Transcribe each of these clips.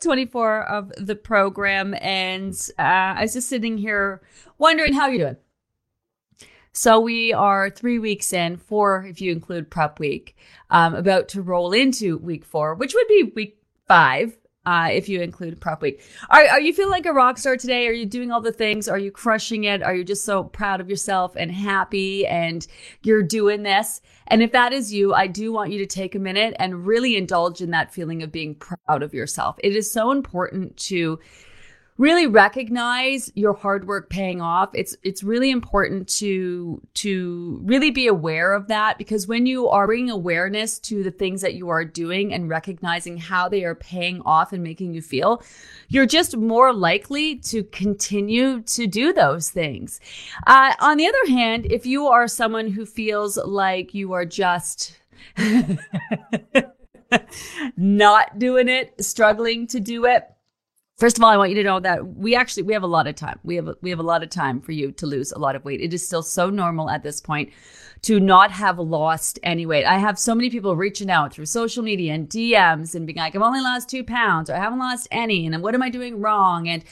24 of the program, and uh, I was just sitting here wondering how you're doing. So we are three weeks in, four if you include prep week, um, about to roll into week four, which would be week five uh, if you include prep week. Are, are you feeling like a rock star today? Are you doing all the things? Are you crushing it? Are you just so proud of yourself and happy and you're doing this? And if that is you, I do want you to take a minute and really indulge in that feeling of being proud of yourself. It is so important to really recognize your hard work paying off. It's it's really important to to really be aware of that because when you are bringing awareness to the things that you are doing and recognizing how they are paying off and making you feel, you're just more likely to continue to do those things. Uh, on the other hand, if you are someone who feels like you are just not doing it, struggling to do it, First of all, I want you to know that we actually we have a lot of time. We have we have a lot of time for you to lose a lot of weight. It is still so normal at this point to not have lost any weight. I have so many people reaching out through social media and DMs and being like, I've only lost two pounds or I haven't lost any. And what am I doing wrong? And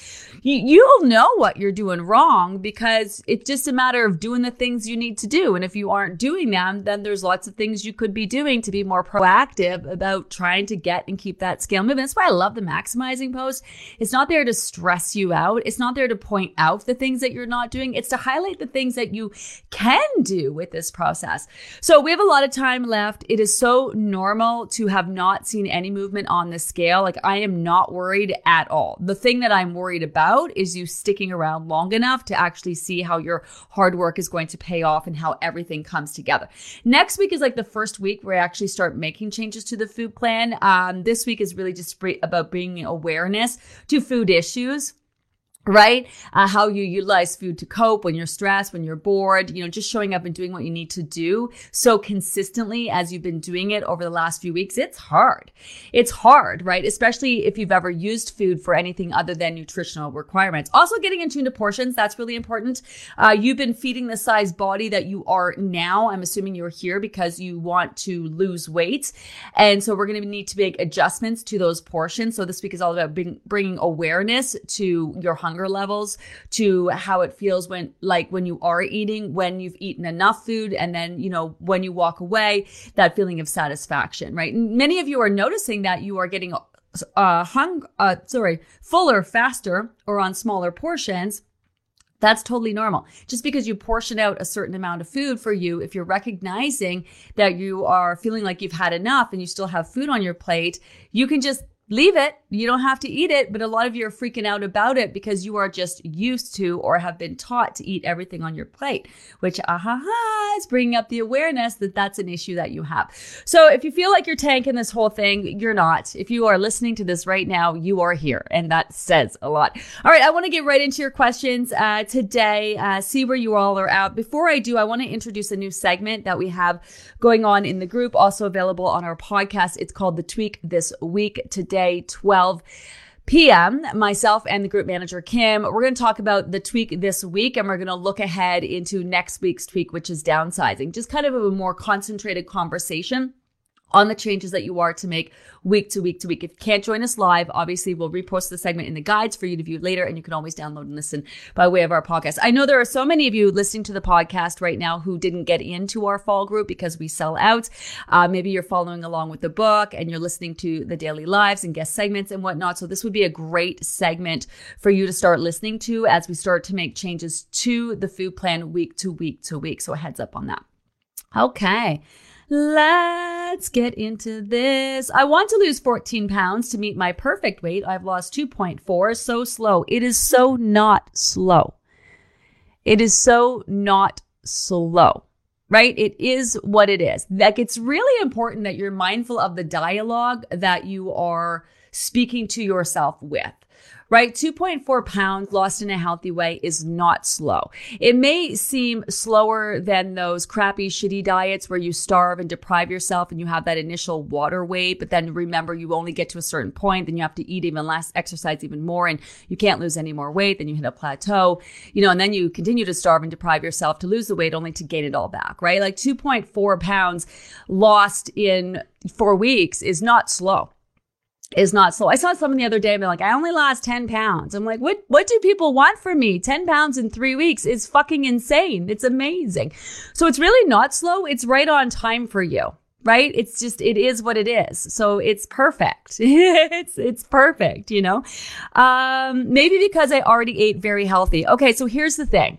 you, you'll know what you're doing wrong because it's just a matter of doing the things you need to do. And if you aren't doing them, then there's lots of things you could be doing to be more proactive about trying to get and keep that scale moving. That's why I love the maximizing post. It's not there to stress you out. It's not there to point out the things that you're not doing. It's to highlight the things that you can do with this process. So we have a lot of time left. It is so normal to have not seen any movement on the scale. Like I am not worried at all. The thing that I'm worried about is you sticking around long enough to actually see how your hard work is going to pay off and how everything comes together. Next week is like the first week where I actually start making changes to the food plan. Um, this week is really just about bringing awareness to food issues right? Uh, how you utilize food to cope when you're stressed, when you're bored, you know, just showing up and doing what you need to do so consistently as you've been doing it over the last few weeks. It's hard. It's hard, right? Especially if you've ever used food for anything other than nutritional requirements. Also getting in tune to portions. That's really important. Uh, you've been feeding the size body that you are now. I'm assuming you're here because you want to lose weight. And so we're going to need to make adjustments to those portions. So this week is all about bring, bringing awareness to your hunger hunger levels to how it feels when like when you are eating when you've eaten enough food and then you know when you walk away that feeling of satisfaction right many of you are noticing that you are getting uh hung uh sorry fuller faster or on smaller portions that's totally normal. Just because you portion out a certain amount of food for you, if you're recognizing that you are feeling like you've had enough and you still have food on your plate, you can just leave it. You don't have to eat it, but a lot of you are freaking out about it because you are just used to or have been taught to eat everything on your plate, which aha is bringing up the awareness that that's an issue that you have. So if you feel like you're tanking this whole thing, you're not. If you are listening to this right now, you are here, and that says a lot. All right, I want to get right into your questions uh, today. Uh, see where you all are at. Before I do, I want to introduce a new segment that we have going on in the group, also available on our podcast. It's called the Tweak This Week today Tuesday, 12 p.m. Myself and the group manager, Kim, we're going to talk about the tweak this week and we're going to look ahead into next week's tweak, which is downsizing. Just kind of a more concentrated conversation on the changes that you are to make week to week to week. If you can't join us live, obviously we'll repost the segment in the guides for you to view later, and you can always download and listen by way of our podcast. I know there are so many of you listening to the podcast right now who didn't get into our fall group because we sell out. Uh, maybe you're following along with the book and you're listening to the daily lives and guest segments and whatnot. So this would be a great segment for you to start listening to as we start to make changes to the food plan week to week to week. So a heads up on that. Okay. Let's get into this. I want to lose 14 pounds to meet my perfect weight. I've lost 2.4. So slow. It is so not slow. It is so not slow. right? It is what it is. Like it's really important that you're mindful of the dialogue that you are speaking to yourself with right? 2.4 pounds lost in a healthy way is not slow. It may seem slower than those crappy, shitty diets where you starve and deprive yourself and you have that initial water weight, but then remember you only get to a certain point, then you have to eat even less, exercise even more, and you can't lose any more weight. Then you hit a plateau, you know, and then you continue to starve and deprive yourself to lose the weight only to gain it all back, right? Like 2.4 pounds lost in four weeks is not slow is not slow. I saw someone the other day and be like, I only lost 10 pounds. I'm like, what, what do people want from me? 10 pounds in three weeks is fucking insane. It's amazing. So it's really not slow. It's right on time for you. Right? It's just, it is what it is. So it's perfect. it's, it's perfect, you know? Um, maybe because I already ate very healthy. Okay. So here's the thing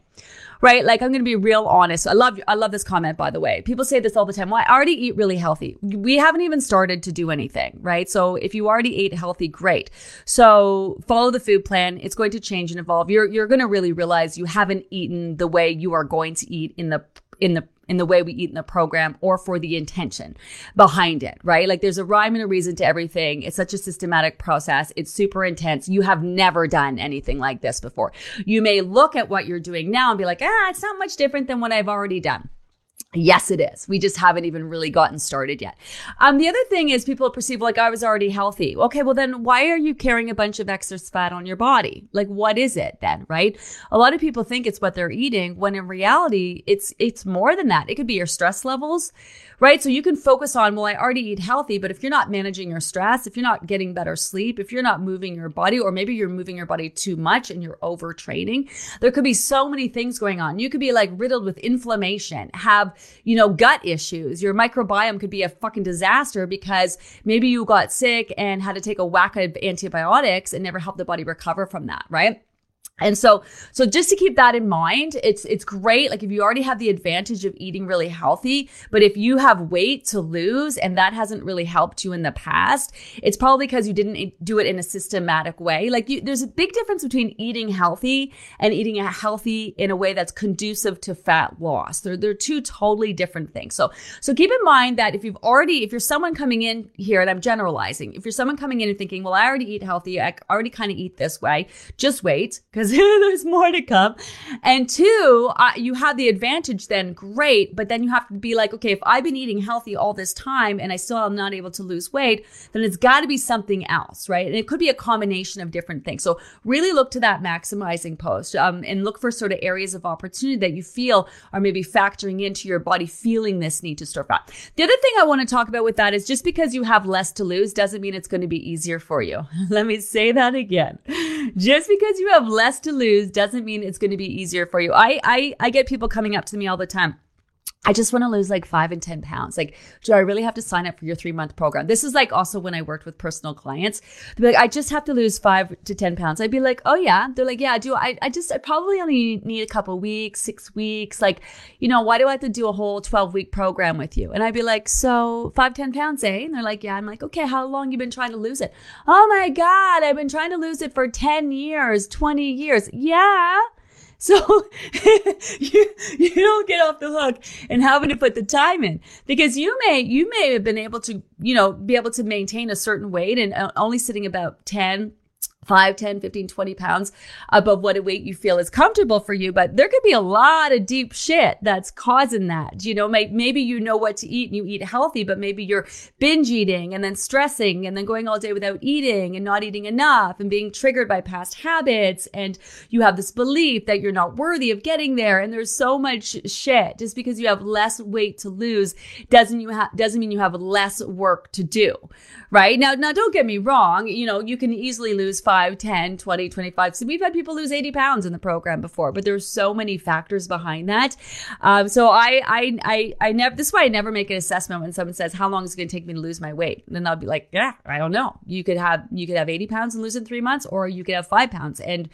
right? Like I'm going to be real honest. I love, I love this comment, by the way. People say this all the time. Well, I already eat really healthy. We haven't even started to do anything, right? So if you already ate healthy, great. So follow the food plan. It's going to change and evolve. You're, you're going to really realize you haven't eaten the way you are going to eat in the, in the in the way we eat in the program or for the intention behind it, right? Like there's a rhyme and a reason to everything. It's such a systematic process. It's super intense. You have never done anything like this before. You may look at what you're doing now and be like, ah, it's not much different than what I've already done. Yes, it is. We just haven't even really gotten started yet. Um, the other thing is people perceive like I was already healthy. Okay, well then why are you carrying a bunch of excess fat on your body? Like what is it then, right? A lot of people think it's what they're eating when in reality it's it's more than that. It could be your stress levels right? So you can focus on, well, I already eat healthy, but if you're not managing your stress, if you're not getting better sleep, if you're not moving your body, or maybe you're moving your body too much and you're overtraining, there could be so many things going on. You could be like riddled with inflammation, have, you know, gut issues. Your microbiome could be a fucking disaster because maybe you got sick and had to take a whack of antibiotics and never helped the body recover from that, right? And so, so just to keep that in mind, it's, it's great. Like if you already have the advantage of eating really healthy, but if you have weight to lose and that hasn't really helped you in the past, it's probably because you didn't do it in a systematic way. Like you, there's a big difference between eating healthy and eating a healthy in a way that's conducive to fat loss. They're, they're two totally different things. So, so keep in mind that if you've already, if you're someone coming in here and I'm generalizing, if you're someone coming in and thinking, well, I already eat healthy, I already kind of eat this way, just wait because because there's more to come. And two, uh, you have the advantage then, great. But then you have to be like, okay, if I've been eating healthy all this time and I still am not able to lose weight, then it's got to be something else, right? And it could be a combination of different things. So really look to that maximizing post um, and look for sort of areas of opportunity that you feel are maybe factoring into your body feeling this need to store fat. The other thing I want to talk about with that is just because you have less to lose doesn't mean it's going to be easier for you. Let me say that again. Just because you have less to lose doesn't mean it's going to be easier for you. I, I, I get people coming up to me all the time. I just want to lose like five and 10 pounds. Like, do I really have to sign up for your three month program? This is like also when I worked with personal clients. They'd be like, I just have to lose five to 10 pounds. I'd be like, oh yeah. They're like, yeah, do I, I just, I probably only need a couple weeks, six weeks. Like, you know, why do I have to do a whole 12 week program with you? And I'd be like, so five, 10 pounds, eh? And they're like, yeah. I'm like, okay, how long you been trying to lose it? Oh my God. I've been trying to lose it for 10 years, 20 years. Yeah. So you, you don't get off the hook and having to put the time in because you may, you may have been able to, you know, be able to maintain a certain weight and uh, only sitting about 10, 5, 10, 15, 20 pounds above what a weight you feel is comfortable for you. But there could be a lot of deep shit that's causing that. You know, maybe you know what to eat and you eat healthy, but maybe you're binge eating and then stressing and then going all day without eating and not eating enough and being triggered by past habits. And you have this belief that you're not worthy of getting there. And there's so much shit just because you have less weight to lose doesn't you doesn't mean you have less work to do. Right now, now don't get me wrong. You know, you can easily lose five 5, 10, 20, 25. So we've had people lose 80 pounds in the program before, but there's so many factors behind that. Um, so I, I, I, I never, this is why I never make an assessment when someone says, how long is it going to take me to lose my weight? And then I'll be like, yeah, I don't know. You could have, you could have 80 pounds and lose in three months, or you could have five pounds and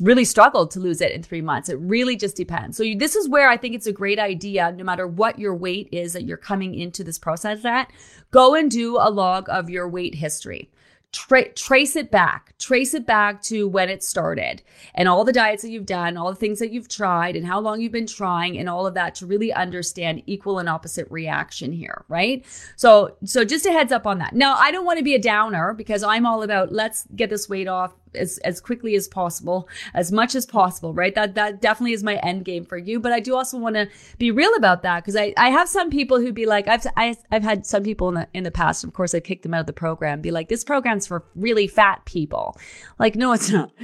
really struggle to lose it in three months. It really just depends. So you, this is where I think it's a great idea, no matter what your weight is that you're coming into this process at, go and do a log of your weight history Tra- trace it back, trace it back to when it started and all the diets that you've done, all the things that you've tried and how long you've been trying and all of that to really understand equal and opposite reaction here, right? So, so just a heads up on that. Now, I don't want to be a downer because I'm all about let's get this weight off as, as quickly as possible, as much as possible, right? That, that definitely is my end game for you. But I do also want to be real about that because I, I have some people who'd be like, I've, I, have i have had some people in the, in the past, of course, I kicked them out of the program, be like, this program's for really fat people. Like, no, it's not.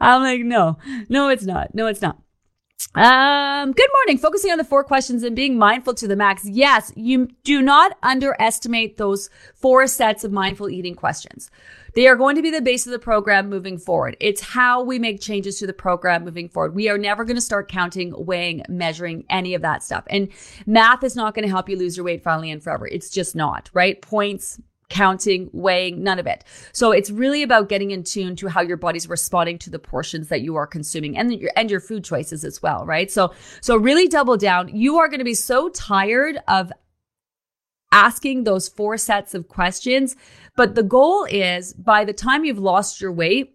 I'm like, no, no, it's not. No, it's not. Um, good morning. Focusing on the four questions and being mindful to the max. Yes, you do not underestimate those four sets of mindful eating questions. They are going to be the base of the program moving forward. It's how we make changes to the program moving forward. We are never going to start counting, weighing, measuring any of that stuff. And math is not going to help you lose your weight finally and forever. It's just not, right? Points, counting, weighing, none of it. So it's really about getting in tune to how your body's responding to the portions that you are consuming and your and your food choices as well, right? So so really double down. You are going to be so tired of asking those four sets of questions, but the goal is by the time you've lost your weight,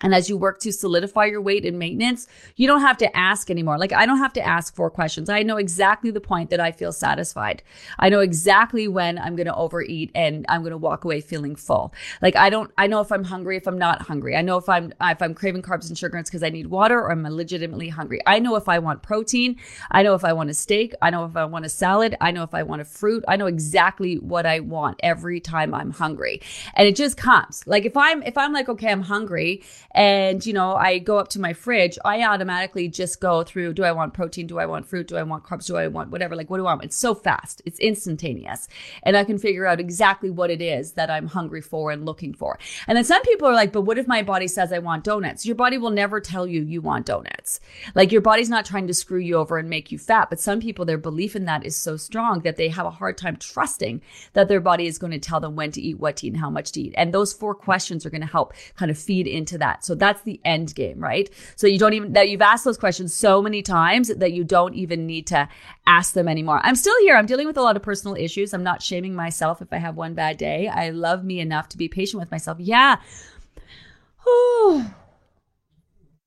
and as you work to solidify your weight and maintenance, you don't have to ask anymore. Like I don't have to ask four questions. I know exactly the point that I feel satisfied. I know exactly when I'm going to overeat and I'm going to walk away feeling full. Like I don't, I know if I'm hungry, if I'm not hungry. I know if I'm, if I'm craving carbs and sugar, it's because I need water or I'm legitimately hungry. I know if I want protein. I know if I want a steak. I know if I want a salad. I know if I want a fruit. I know exactly what I want every time I'm hungry. And it just comes. Like if I'm, if I'm like, okay, I'm hungry and you know i go up to my fridge i automatically just go through do i want protein? Do i want fruit? Do i want carbs do i want whatever? Like what do i want? It's so fast. It's instantaneous. And i can figure out exactly what it is that i'm hungry for and looking for. And then some people are like but what if my body says i want donuts? Your body will never tell you you want donuts. Like your body's not trying to screw you over and make you fat but some people their belief in that is so strong that they have a hard time trusting that their body is going to tell them when to eat what to eat and how much to eat. And those four questions are going to help kind of feed into that so that's the end game, right? So you don't even, that you've asked those questions so many times that you don't even need to ask them anymore. I'm still here. I'm dealing with a lot of personal issues. I'm not shaming myself if I have one bad day. I love me enough to be patient with myself. Yeah.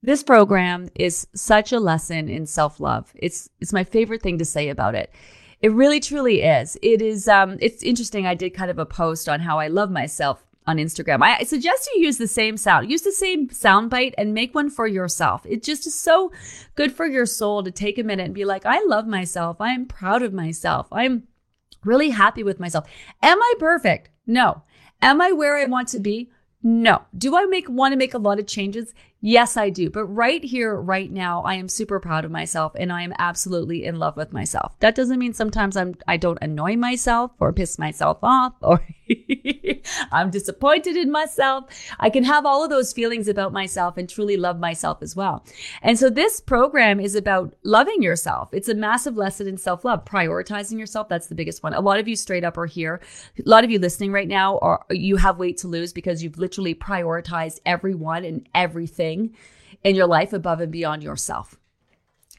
This program is such a lesson in self-love. It's it's my favorite thing to say about it. It really truly is. It is um it's interesting. I did kind of a post on how I love myself on Instagram. I suggest you use the same sound, use the same sound bite and make one for yourself. It just is so good for your soul to take a minute and be like, I love myself. I am proud of myself. I'm really happy with myself. Am I perfect? No. Am I where I want to be? No. Do I make want to make a lot of changes? Yes, I do. But right here, right now, I am super proud of myself and I am absolutely in love with myself. That doesn't mean sometimes I'm, I don't annoy myself or piss myself off or I'm disappointed in myself. I can have all of those feelings about myself and truly love myself as well. And so this program is about loving yourself. It's a massive lesson in self love, prioritizing yourself. That's the biggest one. A lot of you straight up are here. A lot of you listening right now are, you have weight to lose because you've literally prioritized everyone and everything in your life above and beyond yourself.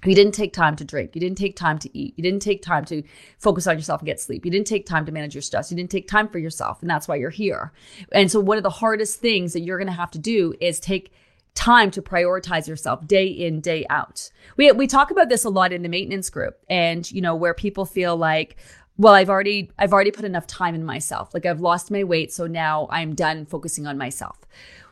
You didn't take time to drink. You didn't take time to eat. You didn't take time to focus on yourself and get sleep. You didn't take time to manage your stress. You didn't take time for yourself. And that's why you're here. And so, one of the hardest things that you're going to have to do is take time to prioritize yourself day in day out we we talk about this a lot in the maintenance group and you know where people feel like well i've already i've already put enough time in myself. Like i've lost my weight so now i'm done focusing on myself.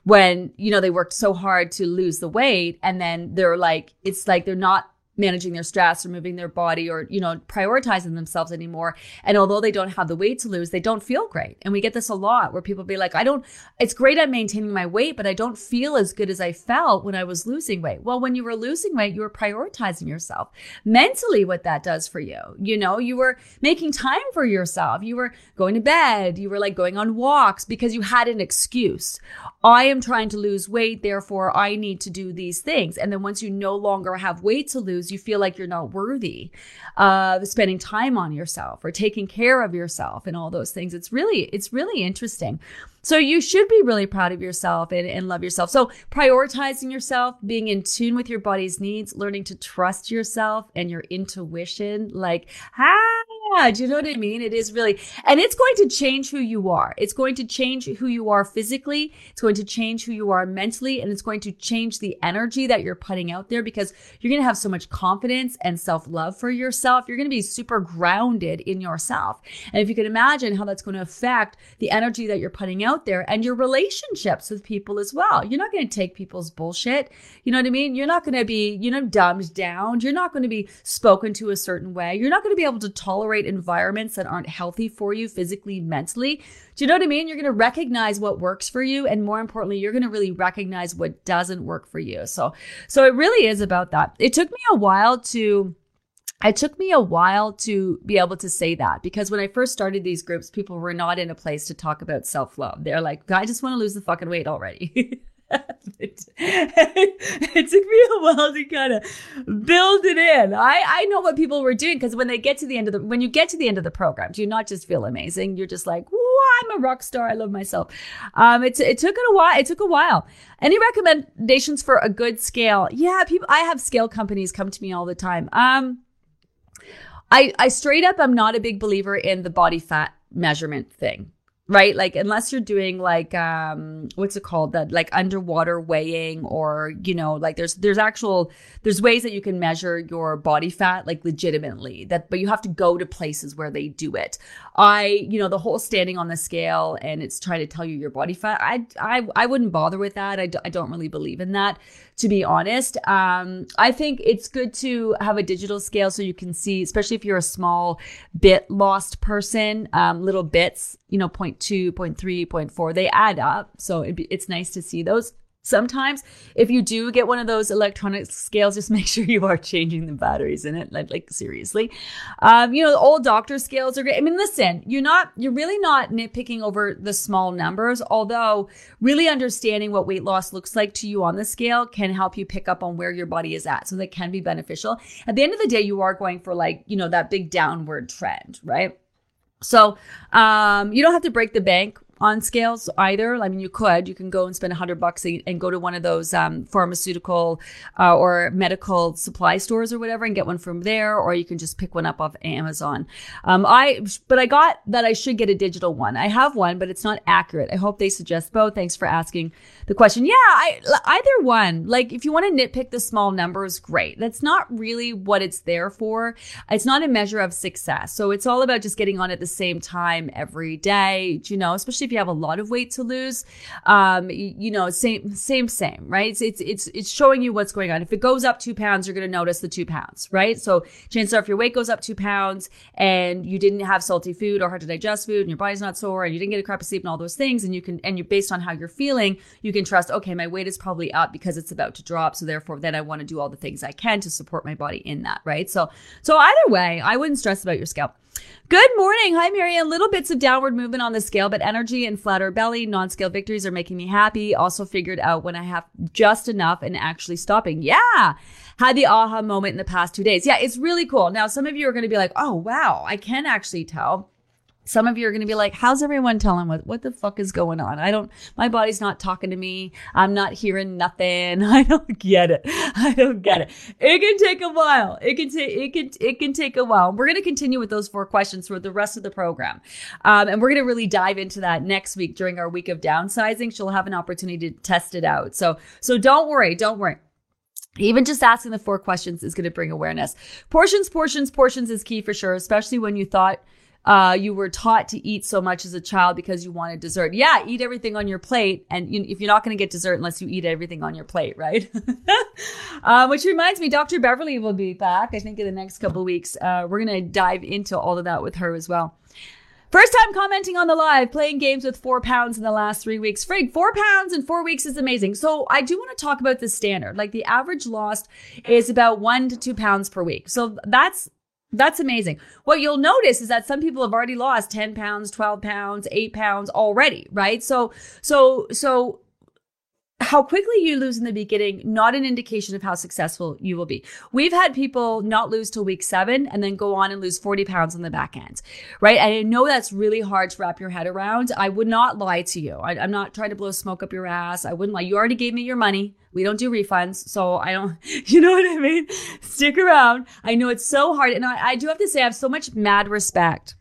When, you know, they worked so hard to lose the weight and then they're like, it's like they're not managing their stress or moving their body or you know prioritizing themselves anymore. And although they don't have the weight to lose they don't feel great. And we get this a lot where people be like i don't it's great at maintaining my weight but i don't feel as good as i felt when i was losing weight. Well when you were losing weight you were prioritizing yourself. Mentally what that does for you you know you were making time for yourself. You were going to bed. You were like going on walks because you had an excuse. I am trying to lose weight therefore i need to do these things. And then once you no longer have weight to lose you feel like you're not worthy of spending time on yourself or taking care of yourself and all those things. It's really, it's really interesting. So you should be really proud of yourself and, and love yourself. So prioritizing yourself, being in tune with your body's needs, learning to trust yourself and your intuition, like, ah, Yeah, do you know what I mean? It is really, and it's going to change who you are. It's going to change who you are physically. It's going to change who you are mentally, and it's going to change the energy that you're putting out there because you're going to have so much confidence and self love for yourself. You're going to be super grounded in yourself. And if you can imagine how that's going to affect the energy that you're putting out there and your relationships with people as well. You're not going to take people's bullshit. You know what I mean? You're not going to be, you know, dumbed down. You're not going to be spoken to a certain way. You're not going to be able to tolerate environments that aren't healthy for you physically, mentally. Do you know what I mean? You're going to recognize what works for you. And more importantly, you're going to really recognize what doesn't work for you. So, so it really is about that. It took me a while to, it took me a while to be able to say that because when I first started these groups, people were not in a place to talk about self love. They're like, I just want to lose the fucking weight already. it, took me a while to kind of build it in. I, I know what people were doing because when they get to the end of the when you get to the end of the program, do you not just feel amazing? You're just like, I'm a rock star. I love myself. Um, it, it took it a while. It took a while. Any recommendations for a good scale? Yeah, people. I have scale companies come to me all the time. Um, I I straight up, I'm not a big believer in the body fat measurement thing right? Like unless you're doing like um what's it called? That like underwater weighing or you know like there's there's actual there's ways that you can measure your body fat like legitimately that but you have to go to places where they do it. I you know the whole standing on the scale and it's trying to tell you your body fat i i, I wouldn't bother with that. I d- I don't really believe in that to be honest um i think it's good to have a digital scale so you can see especially if you're a small bit lost person um little bits you know, 0.2, 0.3, 0.4, they add up. So be, it's nice to see those. Sometimes, if you do get one of those electronic scales, just make sure you are changing the batteries in it. Like, like seriously, um, you know, old doctor scales are great. I mean, listen, you're not, you're really not nitpicking over the small numbers. Although, really understanding what weight loss looks like to you on the scale can help you pick up on where your body is at. So that can be beneficial. At the end of the day, you are going for like, you know, that big downward trend, right? So um, you don't have to break the bank on scales either. I mean, you could. You can go and spend a hundred bucks and go to one of those um, pharmaceutical uh, or medical supply stores or whatever and get one from there, or you can just pick one up off Amazon. Um, I, but I got that I should get a digital one. I have one, but it's not accurate. I hope they suggest both. Thanks for asking the question. Yeah, I, either one. Like, if you want to nitpick the small numbers, great. That's not really what it's there for. It's not a measure of success. So it's all about just getting on at the same time every day. You know, especially if you have a lot of weight to lose, um, you, know, same, same, same, right? It's, it's, it's, it's showing you what's going on. If it goes up two pounds, you're going to notice the two pounds, right? So chances are if your weight goes up two pounds and you didn't have salty food or hard to digest food and your body's not sore and you didn't get a crap of sleep and all those things, and you can, and you based on how you're feeling, you can trust, okay, my weight is probably up because it's about to drop. So therefore, then I want to do all the things I can to support my body in that, right? So, so either way, I wouldn't stress about your scalp. Good morning. Hi, Marianne. Little bits of downward movement on the scale, but energy and flatter belly, non-scale victories are making me happy. Also figured out when I have just enough and actually stopping. Yeah. Had the aha moment in the past two days. Yeah, it's really cool. Now, some of you are going to be like, oh, wow, I can actually tell. Some of you are going to be like, how's everyone telling what, what the fuck is going on? I don't, my body's not talking to me. I'm not hearing nothing. I don't get it. I don't get it. It can take a while. It can take, it can, it can take a while. We're going to continue with those four questions for the rest of the program. Um, and we're going to really dive into that next week during our week of downsizing. She'll have an opportunity to test it out. So, so don't worry. Don't worry. Even just asking the four questions is going to bring awareness. Portions, portions, portions is key for sure, especially when you thought uh, you were taught to eat so much as a child because you wanted dessert. Yeah, eat everything on your plate. And you, if you're not going to get dessert unless you eat everything on your plate, right? uh, which reminds me, Dr. Beverly will be back, I think, in the next couple weeks. Uh, we're going to dive into all of that with her as well. First time commenting on the live, playing games with four pounds in the last three weeks. Frig, four pounds in four weeks is amazing. So I do want to talk about the standard. Like the average lost is about one to two pounds per week. So that's that's amazing. What you'll notice is that some people have already lost 10 pounds, 12 pounds, 8 pounds already, right? So, so, so how quickly you lose in the beginning, not an indication of how successful you will be. We've had people not lose till week seven and then go on and lose 40 pounds on the back end, right? And I know that's really hard to wrap your head around. I would not lie to you. I, am not trying to blow smoke up your ass. I wouldn't lie. You already gave me your money. We don't do refunds. So I don't, you know what I mean? Stick around. I know it's so hard. And I, I do have to say, I have so much mad respect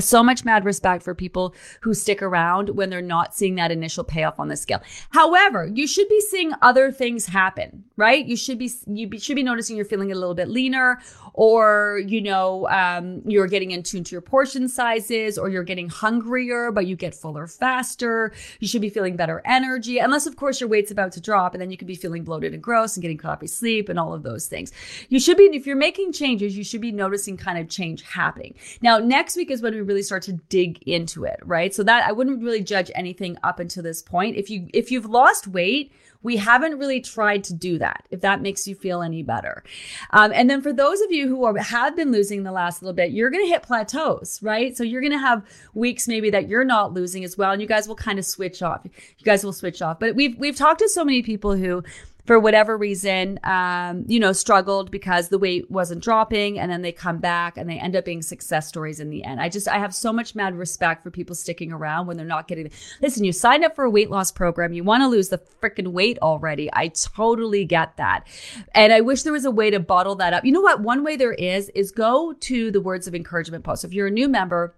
so much mad respect for people who stick around when they're not seeing that initial payoff on the scale. However, you should be seeing other things happen, right? You should be you be, should be noticing you're feeling a little bit leaner, or you know um, you're getting in tune to your portion sizes, or you're getting hungrier, but you get fuller faster. You should be feeling better energy, unless of course your weight's about to drop, and then you could be feeling bloated and gross and getting crappy sleep and all of those things. You should be if you're making changes, you should be noticing kind of change happening. Now, next week is when we really start to dig into it, right? So that I wouldn't really judge anything up until this point. If you if you've lost weight, we haven't really tried to do that. If that makes you feel any better, um, and then for those of you who are, have been losing the last little bit, you're going to hit plateaus, right? So you're going to have weeks maybe that you're not losing as well, and you guys will kind of switch off. You guys will switch off. But we've we've talked to so many people who for whatever reason, um, you know, struggled because the weight wasn't dropping and then they come back and they end up being success stories in the end. I just, I have so much mad respect for people sticking around when they're not getting, listen, you signed up for a weight loss program. You want to lose the freaking weight already. I totally get that. And I wish there was a way to bottle that up. You know what? One way there is, is go to the words of encouragement post. If you're a new member,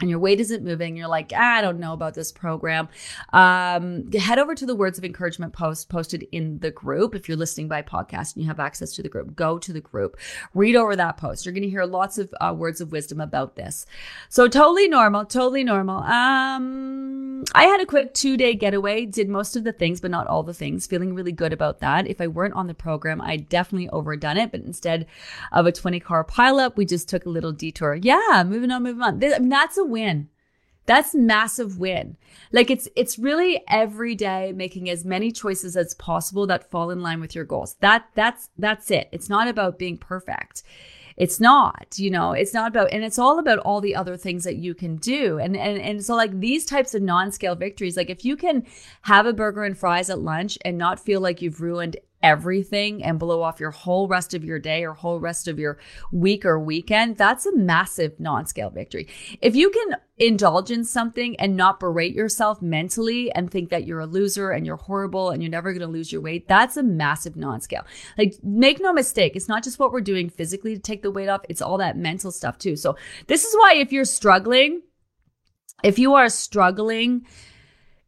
and your weight isn't moving, you're like, ah, I don't know about this program. Um, head over to the words of encouragement post posted in the group. If you're listening by podcast and you have access to the group, go to the group, read over that post. You're going to hear lots of uh, words of wisdom about this. So totally normal, totally normal. Um, I had a quick two day getaway, did most of the things, but not all the things. Feeling really good about that. If I weren't on the program, I'd definitely overdone it. But instead of a 20 car pileup, we just took a little detour. Yeah, moving on, moving on. That's a win. That's massive win. Like it's it's really every day making as many choices as possible that fall in line with your goals. That that's that's it. It's not about being perfect. It's not, you know, it's not about and it's all about all the other things that you can do. And and and so like these types of non-scale victories, like if you can have a burger and fries at lunch and not feel like you've ruined everything and blow off your whole rest of your day or whole rest of your week or weekend, that's a massive non scale victory. If you can indulge in something and not berate yourself mentally and think that you're a loser and you're horrible and you're never going to lose your weight, that's a massive non scale. Like, make no mistake, it's not just what we're doing physically to take the weight off, it's all that mental stuff too. So, this is why if you're struggling, if you are struggling,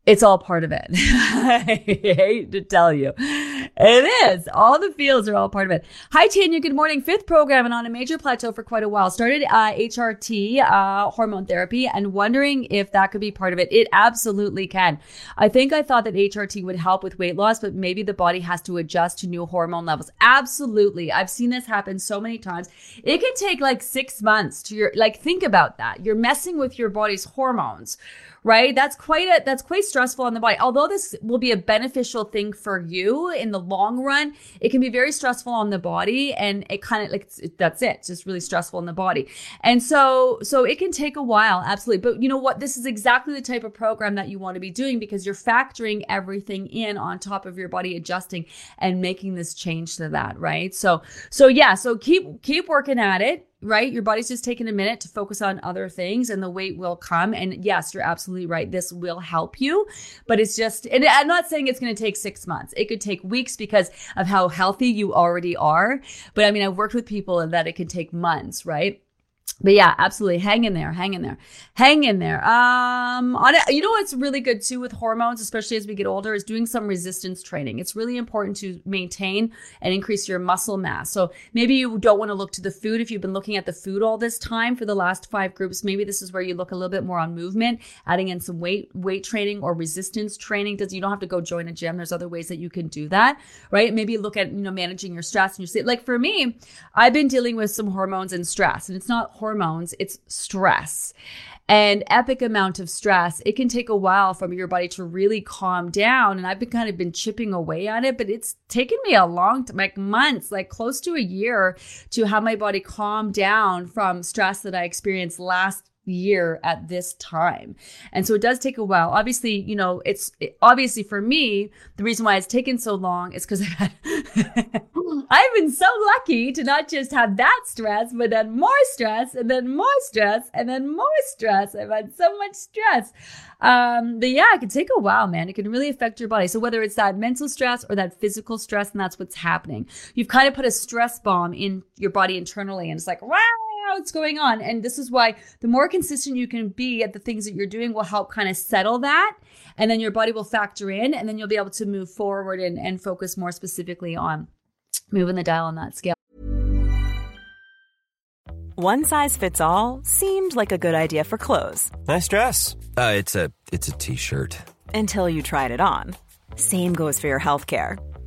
it's all part of it. I hate to tell you. It is. All the feels are all part of it. Hi, Tanya. Good morning. Fifth program and on a major plateau for quite a while. Started uh, HRT, uh, hormone therapy, and wondering if that could be part of it. It absolutely can. I think I thought that HRT would help with weight loss, but maybe the body has to adjust to new hormone levels. Absolutely. I've seen this happen so many times. It can take like six months to your, like, think about that. You're messing with your body's hormones right? That's quite a that's quite stressful on the body. Although this will be a beneficial thing for you in the long run, it can be very stressful on the body and it kind of like that's it. Just really stressful in the body. And so so it can take a while, absolutely. But you know what? This is exactly the type of program that you want to be doing because you're factoring everything in on top of your body adjusting and making this change to that, right? So so yeah, so keep keep working at it right? Your body's just taking a minute to focus on other things and the weight will come. And yes, you're absolutely right. This will help you, but it's just, and I'm not saying it's going to take six months. It could take weeks because of how healthy you already are. But I mean, I've worked with people that it can take months, right? But yeah, absolutely. Hang in there. Hang in there. Hang in there. Um, on you know what's really good too with hormones, especially as we get older, is doing some resistance training. It's really important to maintain and increase your muscle mass. So maybe you don't want to look to the food if you've been looking at the food all this time for the last five groups. Maybe this is where you look a little bit more on movement, adding in some weight weight training or resistance training. Does you don't have to go join a gym. There's other ways that you can do that, right? Maybe look at you know managing your stress and your sleep. Like for me, I've been dealing with some hormones and stress, and it's not hormones hormones, it's stress. And epic amount of stress, it can take a while for your body to really calm down. And I've been kind of been chipping away at it, but it's taken me a long time, like months, like close to a year to have my body calm down from stress that I experienced last year at this time. And so it does take a while. Obviously, you know, it's it, obviously for me, the reason why it's taken so long is because I've had, I've been so lucky to not just have that stress, but then more stress and then more stress and then more stress. I've had so much stress. Um, but yeah, it can take a while, man. It can really affect your body. So whether it's that mental stress or that physical stress, and that's what's happening, you've kind of put a stress bomb in your body internally, and it's like, wow what's going on. And this is why the more consistent you can be at the things that you're doing will help kind of settle that. And then your body will factor in, and then you'll be able to move forward and, and focus more specifically on moving the dial on that scale. One size fits all seemed like a good idea for clothes. Nice dress. Uh, it's a it's a t-shirt. Until you tried it on. Same goes for your health care.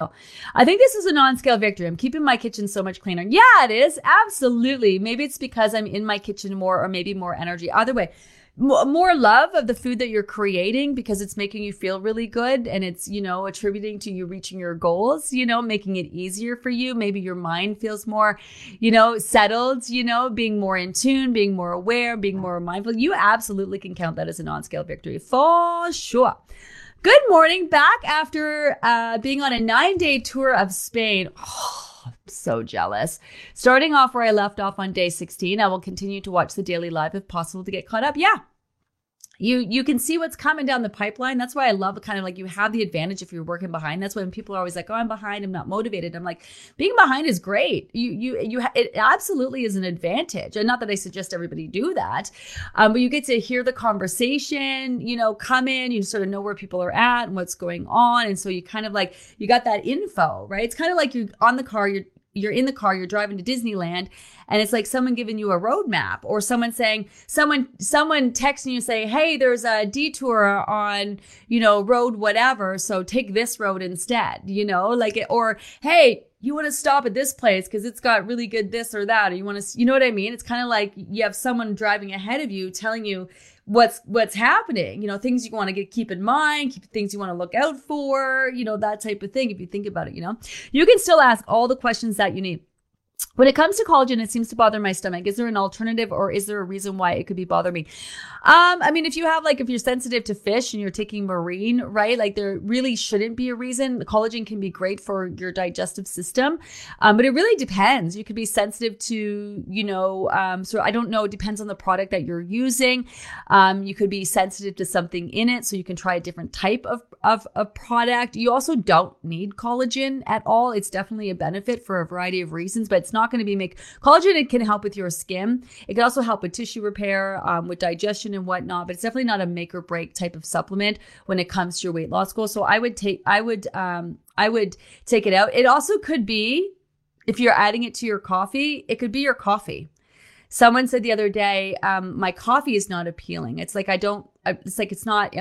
I think this is a non-scale victory. I'm keeping my kitchen so much cleaner. Yeah, it is. Absolutely. Maybe it's because I'm in my kitchen more or maybe more energy. Either way, more love of the food that you're creating because it's making you feel really good and it's, you know, attributing to you reaching your goals, you know, making it easier for you. Maybe your mind feels more, you know, settled, you know, being more in tune, being more aware, being more mindful. You absolutely can count that as a non-scale victory for sure. Good morning. Back after uh, being on a nine day tour of Spain. Oh, I'm so jealous. Starting off where I left off on day 16, I will continue to watch the daily live if possible to get caught up. Yeah, you you can see what's coming down the pipeline. That's why i love kind of like you have the advantage if you're working behind. That's when people are always like oh i'm behind. I'm not motivated. I'm like being behind is great. You you you ha- it absolutely is an advantage. And not that i suggest everybody do that um, but you get to hear the conversation you know come in you sort of know where people are at and what's going on. And so you kind of like you got that info right? It's kind of like you're on the car you're you're in the car, you're driving to Disneyland, and it's like someone giving you a roadmap or someone saying, someone, someone texting you say, Hey, there's a detour on, you know, road, whatever. So take this road instead, you know, like, it, or, Hey, you want to stop at this place because it's got really good this or that, or you want to, you know what I mean? It's kind of like you have someone driving ahead of you telling you, what's what's happening you know things you want to get, keep in mind keep things you want to look out for you know that type of thing if you think about it you know. You can still ask all the questions that you need when it comes to collagen, it seems to bother my stomach. Is there an alternative or is there a reason why it could be bothering me? Um, I mean, if you have like, if you're sensitive to fish and you're taking marine, right? Like there really shouldn't be a reason. Collagen can be great for your digestive system. Um, but it really depends. You could be sensitive to, you know, um, so I don't know. It depends on the product that you're using. Um, you could be sensitive to something in it. So you can try a different type of, of, of product. You also don't need collagen at all. It's definitely a benefit for a variety of reasons, but it's not going to be make collagen. It can help with your skin. It can also help with tissue repair, um, with digestion and whatnot. But it's definitely not a make or break type of supplement when it comes to your weight loss goal. So I would take, I would, um, I would take it out. It also could be if you're adding it to your coffee. It could be your coffee. Someone said the other day, um, my coffee is not appealing. It's like I don't. It's like it's not.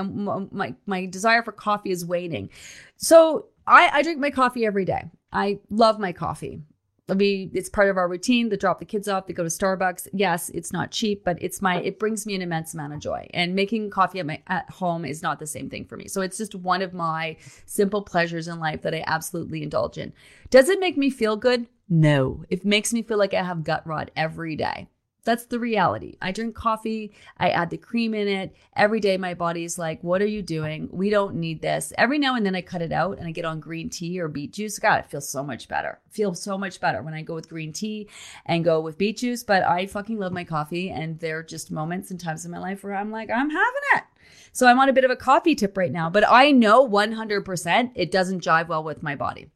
My my desire for coffee is waning. So I, I drink my coffee every day. I love my coffee we it's part of our routine. To drop the kids off they go to starbucks. Yes it's not cheap but it's my it brings me an immense amount of joy. And making coffee at my at home is not the same thing for me. So it's just one of my simple pleasures in life that i absolutely indulge in. Does it make me feel good? No. It makes me feel like i have gut rot every day that's the reality. I drink coffee, I add the cream in it. Every day my body's like, "What are you doing? We don't need this." Every now and then I cut it out and I get on green tea or beet juice. God, it feels so much better. It feels so much better when I go with green tea and go with beet juice, but I fucking love my coffee and there are just moments and times in my life where I'm like, "I'm having it." So I'm on a bit of a coffee tip right now, but I know 100% it doesn't jive well with my body.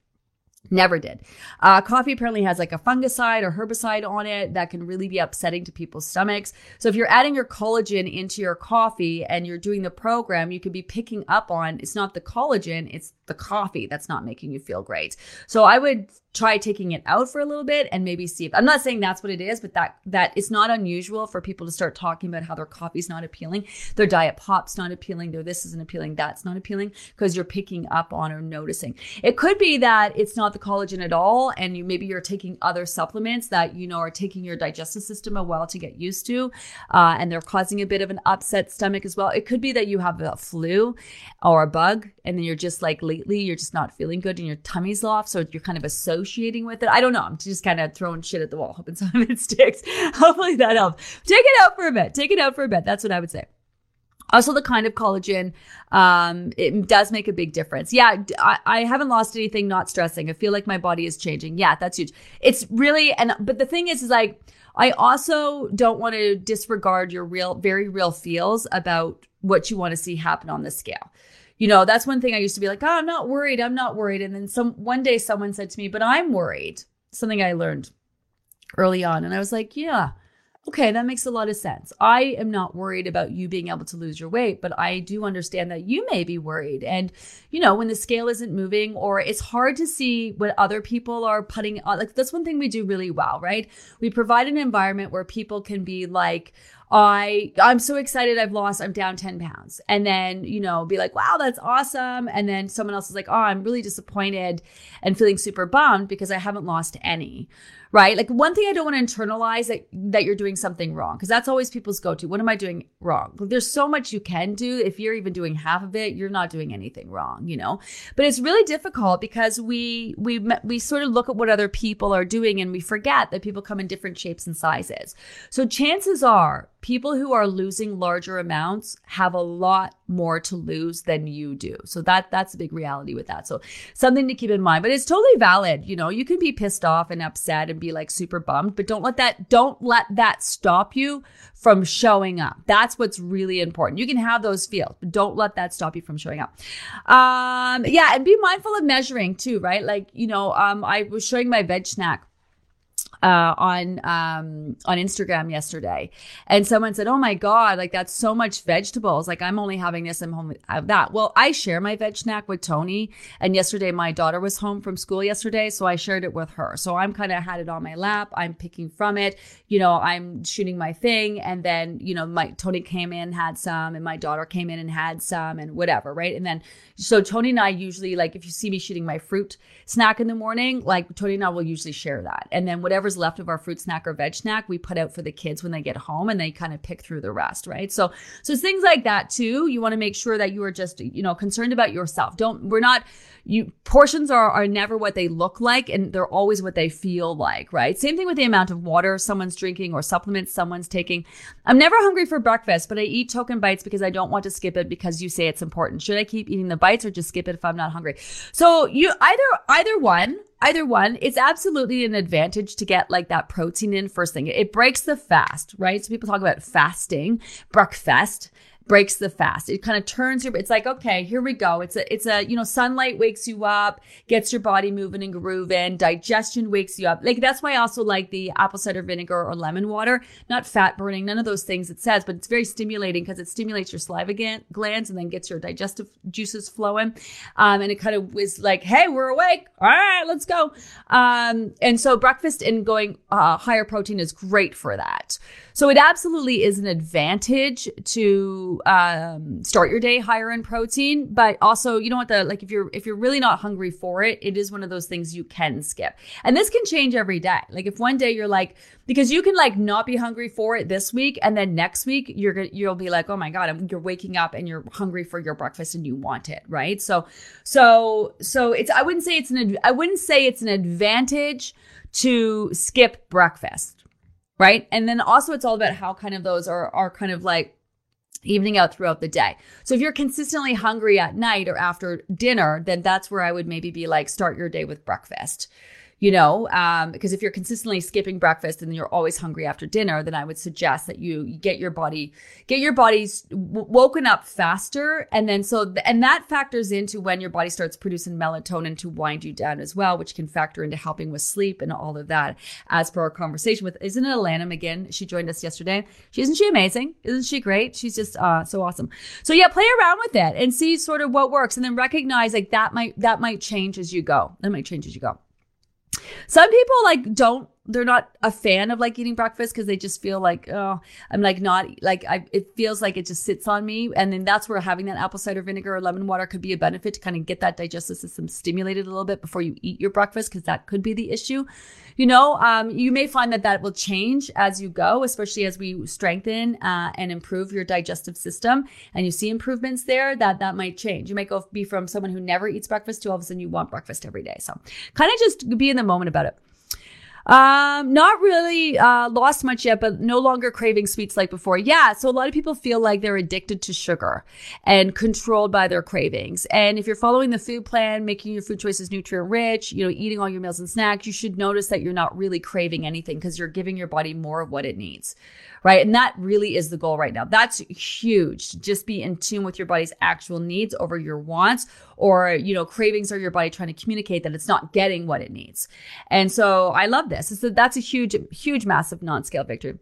Never did. Uh, coffee apparently has like a fungicide or herbicide on it that can really be upsetting to people's stomachs. So if you're adding your collagen into your coffee and you're doing the program, you could be picking up on it's not the collagen, it's the coffee that's not making you feel great. So I would try taking it out for a little bit and maybe see if I'm not saying that's what it is, but that that it's not unusual for people to start talking about how their coffee's not appealing, their diet pop's not appealing, their this isn't appealing, that's not appealing because you're picking up on or noticing. It could be that it's not the collagen at all, and you maybe you're taking other supplements that you know are taking your digestive system a while to get used to, uh, and they're causing a bit of an upset stomach as well. It could be that you have a flu or a bug, and then you're just like lately you're just not feeling good and your tummy's off, so you're kind of associated associating with it. I don't know. I'm just kind of throwing shit at the wall, hoping some of it sticks. Hopefully that helps. Take it out for a bit. Take it out for a bit. That's what I would say. Also, the kind of collagen, um, it does make a big difference. Yeah, I, I haven't lost anything, not stressing. I feel like my body is changing. Yeah, that's huge. It's really, and, but the thing is, is like, I also don't want to disregard your real, very real feels about what you want to see happen on the scale you know, that's one thing I used to be like, oh, I'm not worried. I'm not worried. And then some, one day someone said to me, but I'm worried. Something I learned early on. And I was like, yeah, okay, that makes a lot of sense. I am not worried about you being able to lose your weight, but I do understand that you may be worried. And, you know, when the scale isn't moving or it's hard to see what other people are putting on, like that's one thing we do really well, right? We provide an environment where people can be like, I I'm so excited I've lost I'm down 10 pounds and then you know be like wow that's awesome and then someone else is like oh I'm really disappointed and feeling super bummed because I haven't lost any right? Like one thing I don't want to internalize that that you're doing something wrong because that's always people's go to. What am I doing wrong? There's so much you can do. If you're even doing half of it, you're not doing anything wrong, you know. But it's really difficult because we we we sort of look at what other people are doing and we forget that people come in different shapes and sizes. So chances are people who are losing larger amounts have a lot more to lose than you do. So that that's a big reality with that. So something to keep in mind. But it's totally valid. You know, you can be pissed off and upset and be like super bummed, but don't let that don't let that stop you from showing up. That's what's really important. You can have those feels, but don't let that stop you from showing up. Um yeah, and be mindful of measuring too, right? Like, you know, um I was showing my veg snack uh, on um, on Instagram yesterday, and someone said, "Oh my god, like that's so much vegetables. Like I'm only having this, I'm home have that." Well, I share my veg snack with Tony, and yesterday my daughter was home from school yesterday, so I shared it with her. So I'm kind of had it on my lap. I'm picking from it. You know, I'm shooting my thing, and then you know, my Tony came in had some, and my daughter came in and had some, and whatever, right? And then so Tony and I usually like if you see me shooting my fruit snack in the morning, like Tony and I will usually share that, and then whatever whatever's left of our fruit snack or veg snack, we put out for the kids when they get home and they kind of pick through the rest, right? So, so things like that too. You want to make sure that you are just, you know, concerned about yourself. Don't, we're not, you portions are are never what they look like and they're always what they feel like right same thing with the amount of water someone's drinking or supplements someone's taking i'm never hungry for breakfast but i eat token bites because i don't want to skip it because you say it's important should i keep eating the bites or just skip it if i'm not hungry so you either either one either one it's absolutely an advantage to get like that protein in first thing. It breaks the fast right? So people talk about fasting breakfast breaks the fast. It kind of turns your, it's like, okay, here we go. It's a, it's a, you know, sunlight wakes you up, gets your body moving and grooving. Digestion wakes you up. Like that's why I also like the apple cider vinegar or lemon water, not fat burning, none of those things it says, but it's very stimulating because it stimulates your saliva glands and then gets your digestive juices flowing. Um, and it kind of was like, hey, we're awake. All right, let's go. Um, and so breakfast and going uh, higher protein is great for that. So it absolutely is an advantage to um, start your day higher in protein, but also you know what the like if you're if you're really not hungry for it, it is one of those things you can skip. And this can change every day. Like if one day you're like because you can like not be hungry for it this week and then next week you're you'll be like oh my god you're waking up and you're hungry for your breakfast and you want it right so so so it's i wouldn't say it's an i wouldn't say it's an advantage to skip breakfast right? And then also it's all about how kind of those are are kind of like evening out throughout the day. So if you're consistently hungry at night or after dinner, then that's where I would maybe be like start your day with breakfast. You know, um, because if you're consistently skipping breakfast and you're always hungry after dinner, then I would suggest that you get your body, get your body's w- woken up faster. And then so, th- and that factors into when your body starts producing melatonin to wind you down as well, which can factor into helping with sleep and all of that. As per our conversation with, isn't it Alana McGinn? She joined us yesterday. She, isn't she amazing? Isn't she great? She's just, uh, so awesome. So yeah, play around with it and see sort of what works and then recognize like that might, that might change as you go. That might change as you go. Some people like don't they're not a fan of like eating breakfast because they just feel like oh i'm like not like i it feels like it just sits on me. And then that's where having that apple cider vinegar or lemon water could be a benefit to kind of get that digestive system stimulated a little bit before you eat your breakfast because that could be the issue. You know um, you may find that that will change as you go especially as we strengthen uh, and improve your digestive system and you see improvements there that that might change. You might go be from someone who never eats breakfast to all of a sudden you want breakfast every day. So kind of just be in the moment about it um, not really uh, lost much yet, but no longer craving sweets like before. Yeah, so a lot of people feel like they're addicted to sugar and controlled by their cravings. And if you're following the food plan, making your food choices nutrient rich, you know, eating all your meals and snacks, you should notice that you're not really craving anything because you're giving your body more of what it needs right? And that really is the goal right now. That's huge. Just be in tune with your body's actual needs over your wants or, you know, cravings are your body trying to communicate that it's not getting what it needs. And so I love this. So that's a huge, huge, massive non-scale victory.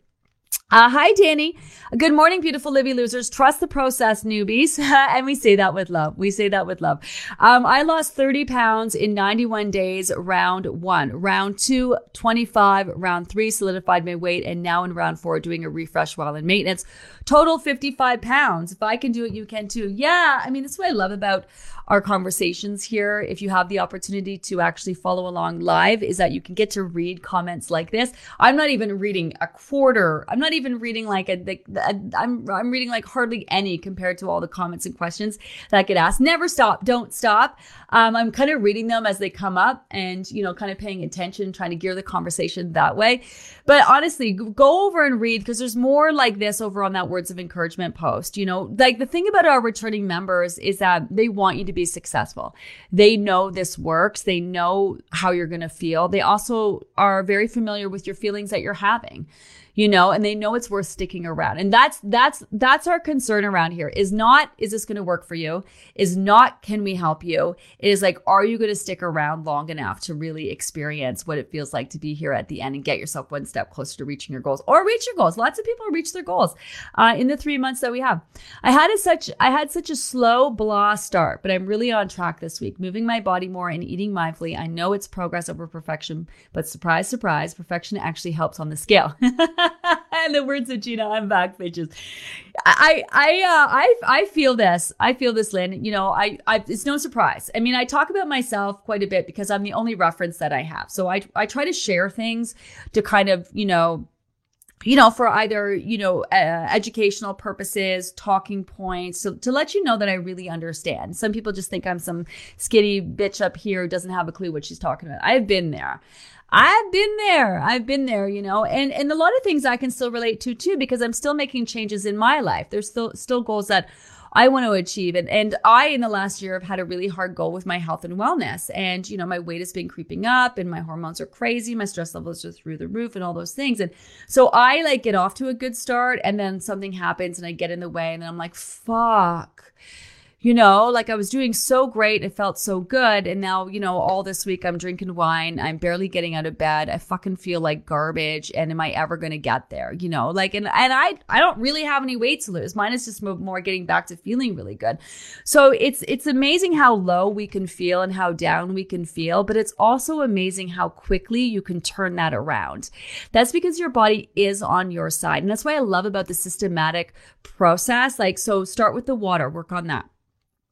Uh, hi, Danny. Good morning, beautiful Livy losers. Trust the process, newbies. and we say that with love. We say that with love. Um, I lost 30 pounds in 91 days, round one. Round two, 25. Round three, solidified my weight. And now in round four, doing a refresh while in maintenance. Total 55 pounds. If I can do it, you can too. Yeah. I mean, that's what I love about our conversations here. If you have the opportunity to actually follow along live, is that you can get to read comments like this. I'm not even reading a quarter. I'm not even reading like I'm I'm reading like hardly any compared to all the comments and questions that I get asked. Never stop. Don't stop. Um, I'm kind of reading them as they come up and you know kind of paying attention, trying to gear the conversation that way. But honestly, go over and read because there's more like this over on that words of encouragement post. You know, like the thing about our returning members is that they want you to be successful. They know this works. They know how you're going to feel. They also are very familiar with your feelings that you're having you know, and they know it's worth sticking around. And that's, that's, that's our concern around here is not, is this going to work for you? Is not, can we help you? It is like, are you going to stick around long enough to really experience what it feels like to be here at the end and get yourself one step closer to reaching your goals or reach your goals? Lots of people reach their goals, uh, in the three months that we have. I had a such, I had such a slow blah start, but I'm really on track this week, moving my body more and eating mindfully. I know it's progress over perfection, but surprise, surprise, perfection actually helps on the scale. In the words of Gina, I'm back, bitches. I, I, uh, I, I feel this. I feel this, Lynn. You know, I, I, it's no surprise. I mean, I talk about myself quite a bit because I'm the only reference that I have. So I, I try to share things to kind of, you know, you know, for either, you know, uh, educational purposes, talking points, to, to let you know that I really understand. Some people just think I'm some skinny bitch up here who doesn't have a clue what she's talking about. I've been there. I've been there. I've been there, you know, and, and a lot of things I can still relate to too, because I'm still making changes in my life. There's still, still goals that I want to achieve. And, and I, in the last year, have had a really hard goal with my health and wellness. And, you know, my weight has been creeping up and my hormones are crazy. My stress levels are through the roof and all those things. And so I like get off to a good start and then something happens and I get in the way and then I'm like, fuck you know, like I was doing so great. It felt so good. And now, you know, all this week I'm drinking wine. I'm barely getting out of bed. I fucking feel like garbage. And am I ever going to get there? You know, like, and, and I, I don't really have any weight to lose. Mine is just more getting back to feeling really good. So it's, it's amazing how low we can feel and how down we can feel, but it's also amazing how quickly you can turn that around. That's because your body is on your side. And that's why I love about the systematic process. Like, so start with the water, work on that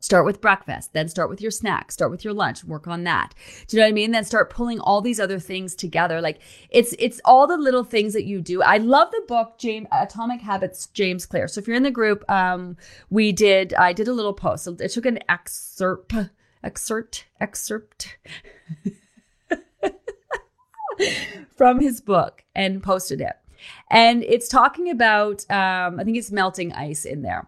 Start with breakfast, then start with your snack, start with your lunch, work on that. Do you know what I mean? Then start pulling all these other things together. Like it's it's all the little things that you do. I love the book James Atomic Habits James Clear. So if you're in the group, um, we did I did a little post. I took an excerpt excerpt excerpt from his book and posted it. And it's talking about um, I think it's melting ice in there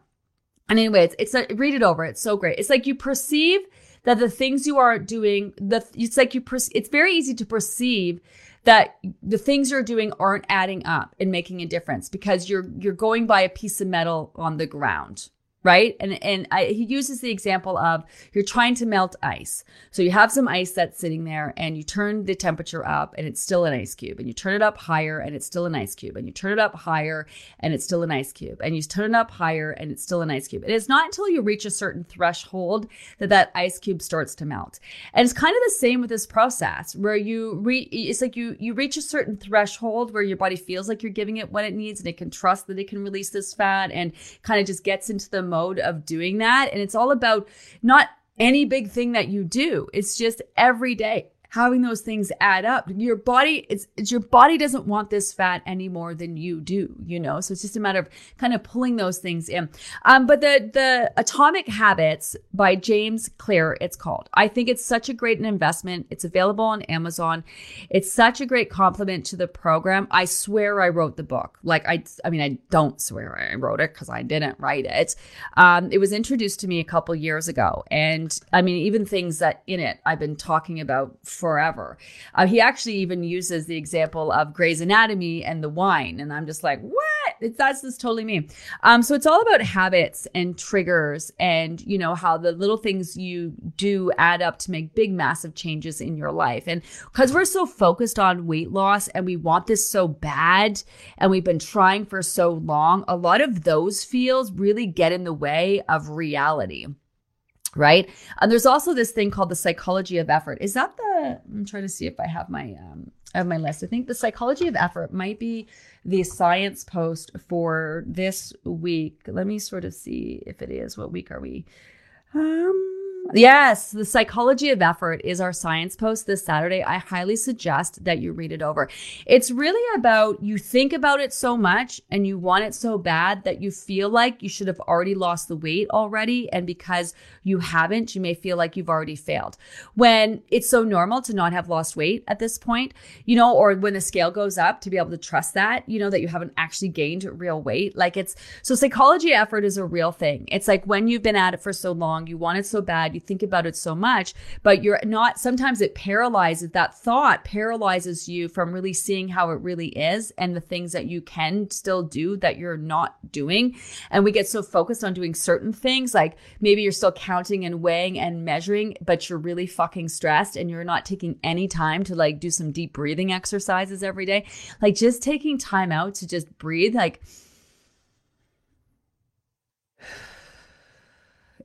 and anyway, it's, a, read it over. It's so great. It's like you perceive that the things you are doing, the it's like you, it's very easy to perceive that the things you're doing aren't adding up and making a difference because you're you're going by a piece of metal on the ground right? And and I, he uses the example of you're trying to melt ice. So you have some ice that's sitting there, and you turn the temperature up, and it's still an ice cube. And you turn it up higher, and it's still an ice cube. And you turn it up higher, and it's still an ice cube. And you turn it up higher, and it's still an ice cube. And it's not until you reach a certain threshold that that ice cube starts to melt. And it's kind of the same with this process, where you re- it's like you you reach a certain threshold where your body feels like you're giving it what it needs, and it can trust that it can release this fat, and kind of just gets into the mode of doing that. And it's all about not any big thing that you do. It's just every day having those things add up. Your body, it's, it's, your body doesn't want this fat any more than you do, you know? So it's just a matter of kind of pulling those things in. Um, but the, the Atomic Habits by James Clear, it's called. I think it's such a great investment. It's available on Amazon. It's such a great complement to the program. I swear I wrote the book. Like I, I mean, I don't swear I wrote it because I didn't write it. Um, it was introduced to me a couple years ago. And I mean, even things that in it I've been talking about forever. Uh, he actually even uses the example of Grey's Anatomy and the wine. And I'm just like, what? It's, that's just totally me. Um, so it's all about habits and triggers and, you know, how the little things you do add up to make big, massive changes in your life. And because we're so focused on weight loss and we want this so bad and we've been trying for so long, a lot of those feels really get in the way of reality right? And there's also this thing called the psychology of effort. Is that the? I'm trying to see if I have my um, I have my list. I think the psychology of effort might be the science post for this week. Let me sort of see if it is. What week are we? Um. Yes, the psychology of effort is our science post this Saturday. I highly suggest that you read it over. It's really about you think about it so much and you want it so bad that you feel like you should have already lost the weight already. And because you haven't, you may feel like you've already failed. When it's so normal to not have lost weight at this point, you know, or when the scale goes up to be able to trust that, you know, that you haven't actually gained real weight. Like it's so psychology effort is a real thing. It's like when you've been at it for so long, you want it so bad you think about it so much, but you're not, sometimes it paralyzes that thought, paralyzes you from really seeing how it really is and the things that you can still do that you're not doing. And we get so focused on doing certain things, like maybe you're still counting and weighing and measuring, but you're really fucking stressed and you're not taking any time to like do some deep breathing exercises every day. Like just taking time out to just breathe, like,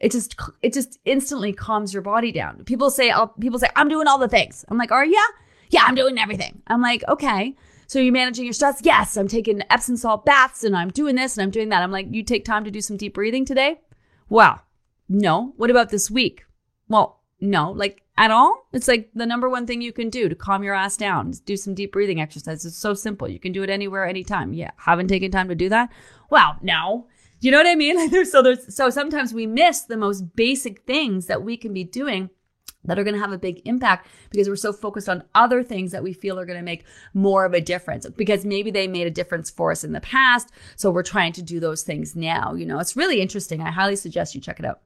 it just it just instantly calms your body down. People say I'll, people say I'm doing all the things. I'm like, "Are you? Yeah, I'm doing everything." I'm like, "Okay." So you're managing your stress? Yes, I'm taking Epsom salt baths and I'm doing this and I'm doing that. I'm like, "You take time to do some deep breathing today?" Wow. No. What about this week? Well, no. Like at all? It's like the number one thing you can do to calm your ass down. Is do some deep breathing exercises. It's so simple. You can do it anywhere, anytime. Yeah. Haven't taken time to do that? Wow. No. You know what I mean? Like there's so there's so sometimes we miss the most basic things that we can be doing that are going to have a big impact because we're so focused on other things that we feel are going to make more of a difference because maybe they made a difference for us in the past so we're trying to do those things now you know? It's really interesting. I highly suggest you check it out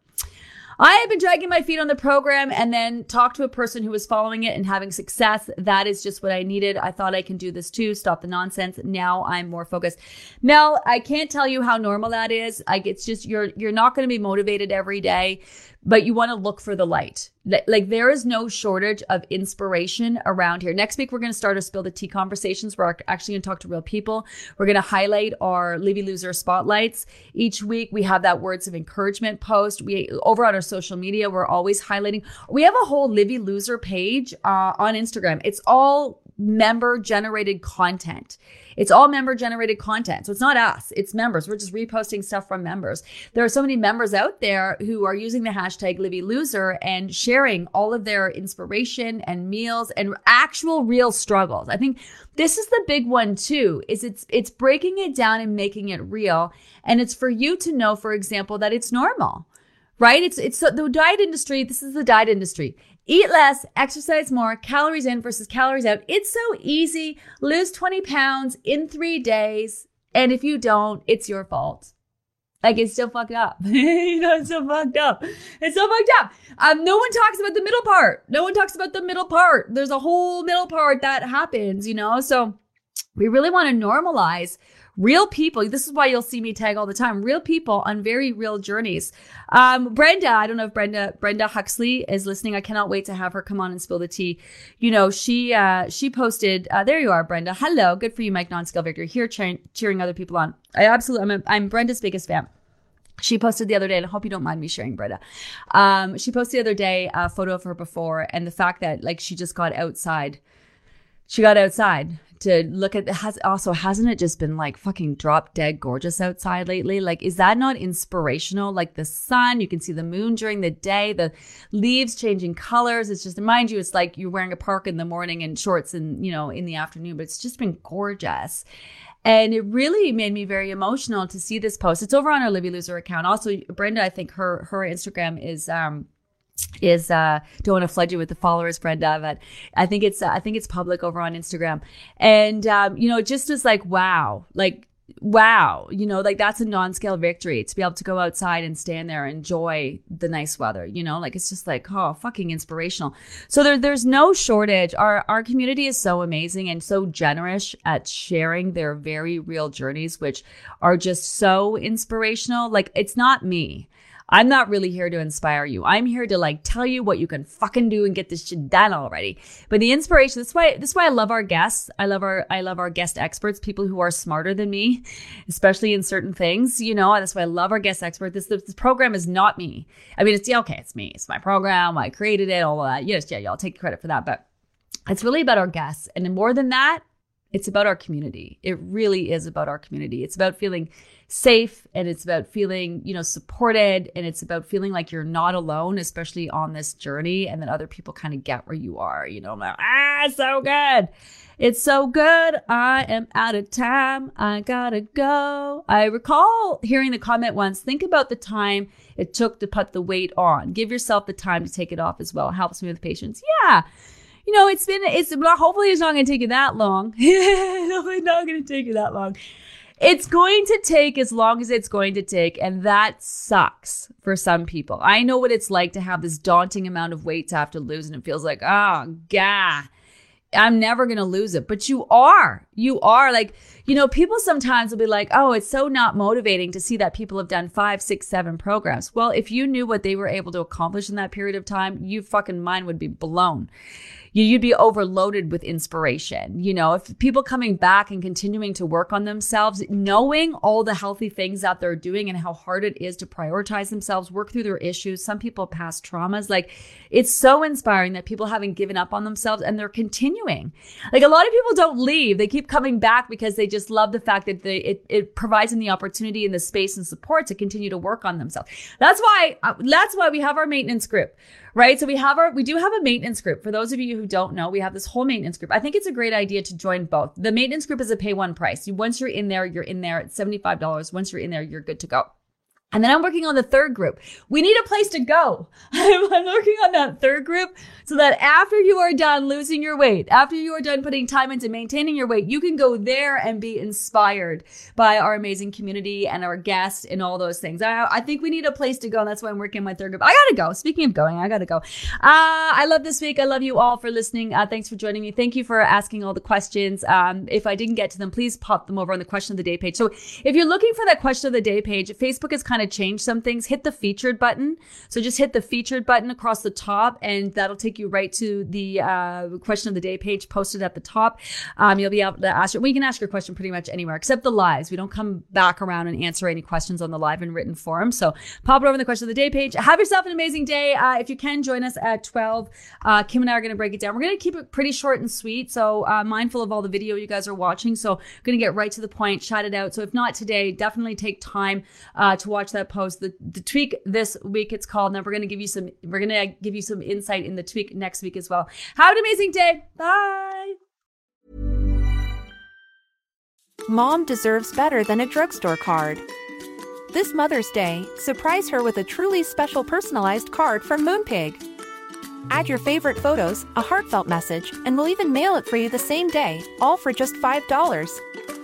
I have been dragging my feet on the program and then talk to a person who was following it and having success. That is just what I needed. I thought I can do this too. Stop the nonsense. Now I'm more focused. Mel, I can't tell you how normal that is. Like it's just you're you're not going to be motivated every day but you want to look for the light. Like there is no shortage of inspiration around here. Next week, we're going to start our spill the tea conversations. We're actually going to talk to real people. We're going to highlight our Livy Loser spotlights. Each week, we have that words of encouragement post. We over on our social media, we're always highlighting. We have a whole Livy Loser page uh, on Instagram. It's all member generated content. It's all member generated content. So it's not us, it's members. We're just reposting stuff from members. There are so many members out there who are using the hashtag Livy Loser and sharing all of their inspiration and meals and actual real struggles. I think this is the big one too, is it's it's breaking it down and making it real. And it's for you to know, for example, that it's normal right? It's it's the diet industry. This is the diet industry. Eat less, exercise more, calories in versus calories out. It's so easy. Lose 20 pounds in three days. And if you don't, it's your fault. Like it's still fucked up. you know, it's so fucked up. It's so fucked up. Um, no one talks about the middle part. No one talks about the middle part. There's a whole middle part that happens, you know? So we really want to normalize real people. This is why you'll see me tag all the time. Real people on very real journeys. Um, Brenda, I don't know if Brenda, Brenda Huxley is listening. I cannot wait to have her come on and spill the tea. You know, she, uh, she posted, uh, there you are, Brenda. Hello. Good for you, Mike Non-Scale Victory here cheering, cheering other people on. I absolutely, I'm, a, I'm Brenda's biggest fan. She posted the other day, and I hope you don't mind me sharing, Brenda. Um, she posted the other day a photo of her before, and the fact that like she just got outside. She got outside to look at. Has also hasn't it just been like fucking drop dead gorgeous outside lately? Like, is that not inspirational? Like the sun, you can see the moon during the day, the leaves changing colors. It's just mind you, it's like you're wearing a park in the morning and shorts and you know in the afternoon, but it's just been gorgeous. And it really made me very emotional to see this post. It's over on our Livy Loser account. Also, Brenda, I think her her Instagram is um is uh don't want to flood you with the followers brenda but i think it's uh, i think it's public over on instagram and um you know just as like wow like wow, you know, like that's a non-scale victory to be able to go outside and stand there and enjoy the nice weather, you know, like it's just like, oh, fucking inspirational. So there, there's no shortage. Our, our community is so amazing and so generous at sharing their very real journeys, which are just so inspirational. Like it's not me. I'm not really here to inspire you. I'm here to like tell you what you can fucking do and get this shit done already. But the inspiration, that's why, that's why I love our guests. I love our, I love our guest experts, people who are smarter than me, especially in certain things, you know, that's why I love our guest expert. This, this program is not me. I mean, it's, yeah, okay, it's me. It's my program. I created it, all that. Yes, yeah, y'all take credit for that. But it's really about our guests. And more than that, it's about our community. It really is about our community. It's about feeling safe and it's about feeling, you know, supported and it's about feeling like you're not alone, especially on this journey. And then other people kind of get where you are, you know, I'm like, ah, so good. It's so good. I am out of time. I gotta go. I recall hearing the comment once think about the time it took to put the weight on. Give yourself the time to take it off as well. It helps me with patience. Yeah. You know, it's been, it's hopefully it's not going to take you that long. hopefully not going to take you that long. It's going to take as long as it's going to take. And that sucks for some people. I know what it's like to have this daunting amount of weight to have to lose. And it feels like, oh, gah, I'm never going to lose it. But you are. You are. Like, you know, people sometimes will be like, oh, it's so not motivating to see that people have done five, six, seven programs. Well, if you knew what they were able to accomplish in that period of time, you fucking mind would be blown you'd be overloaded with inspiration. You know, if people coming back and continuing to work on themselves, knowing all the healthy things that they're doing and how hard it is to prioritize themselves, work through their issues. Some people past traumas, like it's so inspiring that people haven't given up on themselves and they're continuing. Like a lot of people don't leave. They keep coming back because they just love the fact that they, it, it provides them the opportunity and the space and support to continue to work on themselves. That's why, uh, that's why we have our maintenance group right? So we have our, we do have a maintenance group. For those of you who don't know, we have this whole maintenance group. I think it's a great idea to join both. The maintenance group is a pay one price. Once you're in there, you're in there at $75. Once you're in there, you're good to go. And then I'm working on the third group. We need a place to go. I'm, working on that third group so that after you are done losing your weight, after you are done putting time into maintaining your weight, you can go there and be inspired by our amazing community and our guests and all those things. I, I think we need a place to go. And that's why I'm working on my third group. I gotta go. Speaking of going, I gotta go. Uh, I love this week. I love you all for listening. Uh, thanks for joining me. Thank you for asking all the questions. Um, if I didn't get to them, please pop them over on the question of the day page. So if you're looking for that question of the day page, Facebook is kind of change some things, hit the featured button. So just hit the featured button across the top and that'll take you right to the uh, question of the day page posted at the top. Um, you'll be able to ask, we can ask your question pretty much anywhere except the lives. We don't come back around and answer any questions on the live and written form. So pop it over in the question of the day page. Have yourself an amazing day. Uh, if you can join us at 12, uh, Kim and I are going to break it down. We're going to keep it pretty short and sweet. So uh, mindful of all the video you guys are watching. So going to get right to the point, shout it out. So if not today, definitely take time uh, to watch that post. The, the tweak this week, it's called. Now we're to give you some, we're to give you some insight in the tweak next week as well. Have an amazing day. Bye. Mom deserves better than a drugstore card. This Mother's Day, surprise her with a truly special personalized card from Moonpig. Add your favorite photos, a heartfelt message, and we'll even mail it for you the same day, all for just $5.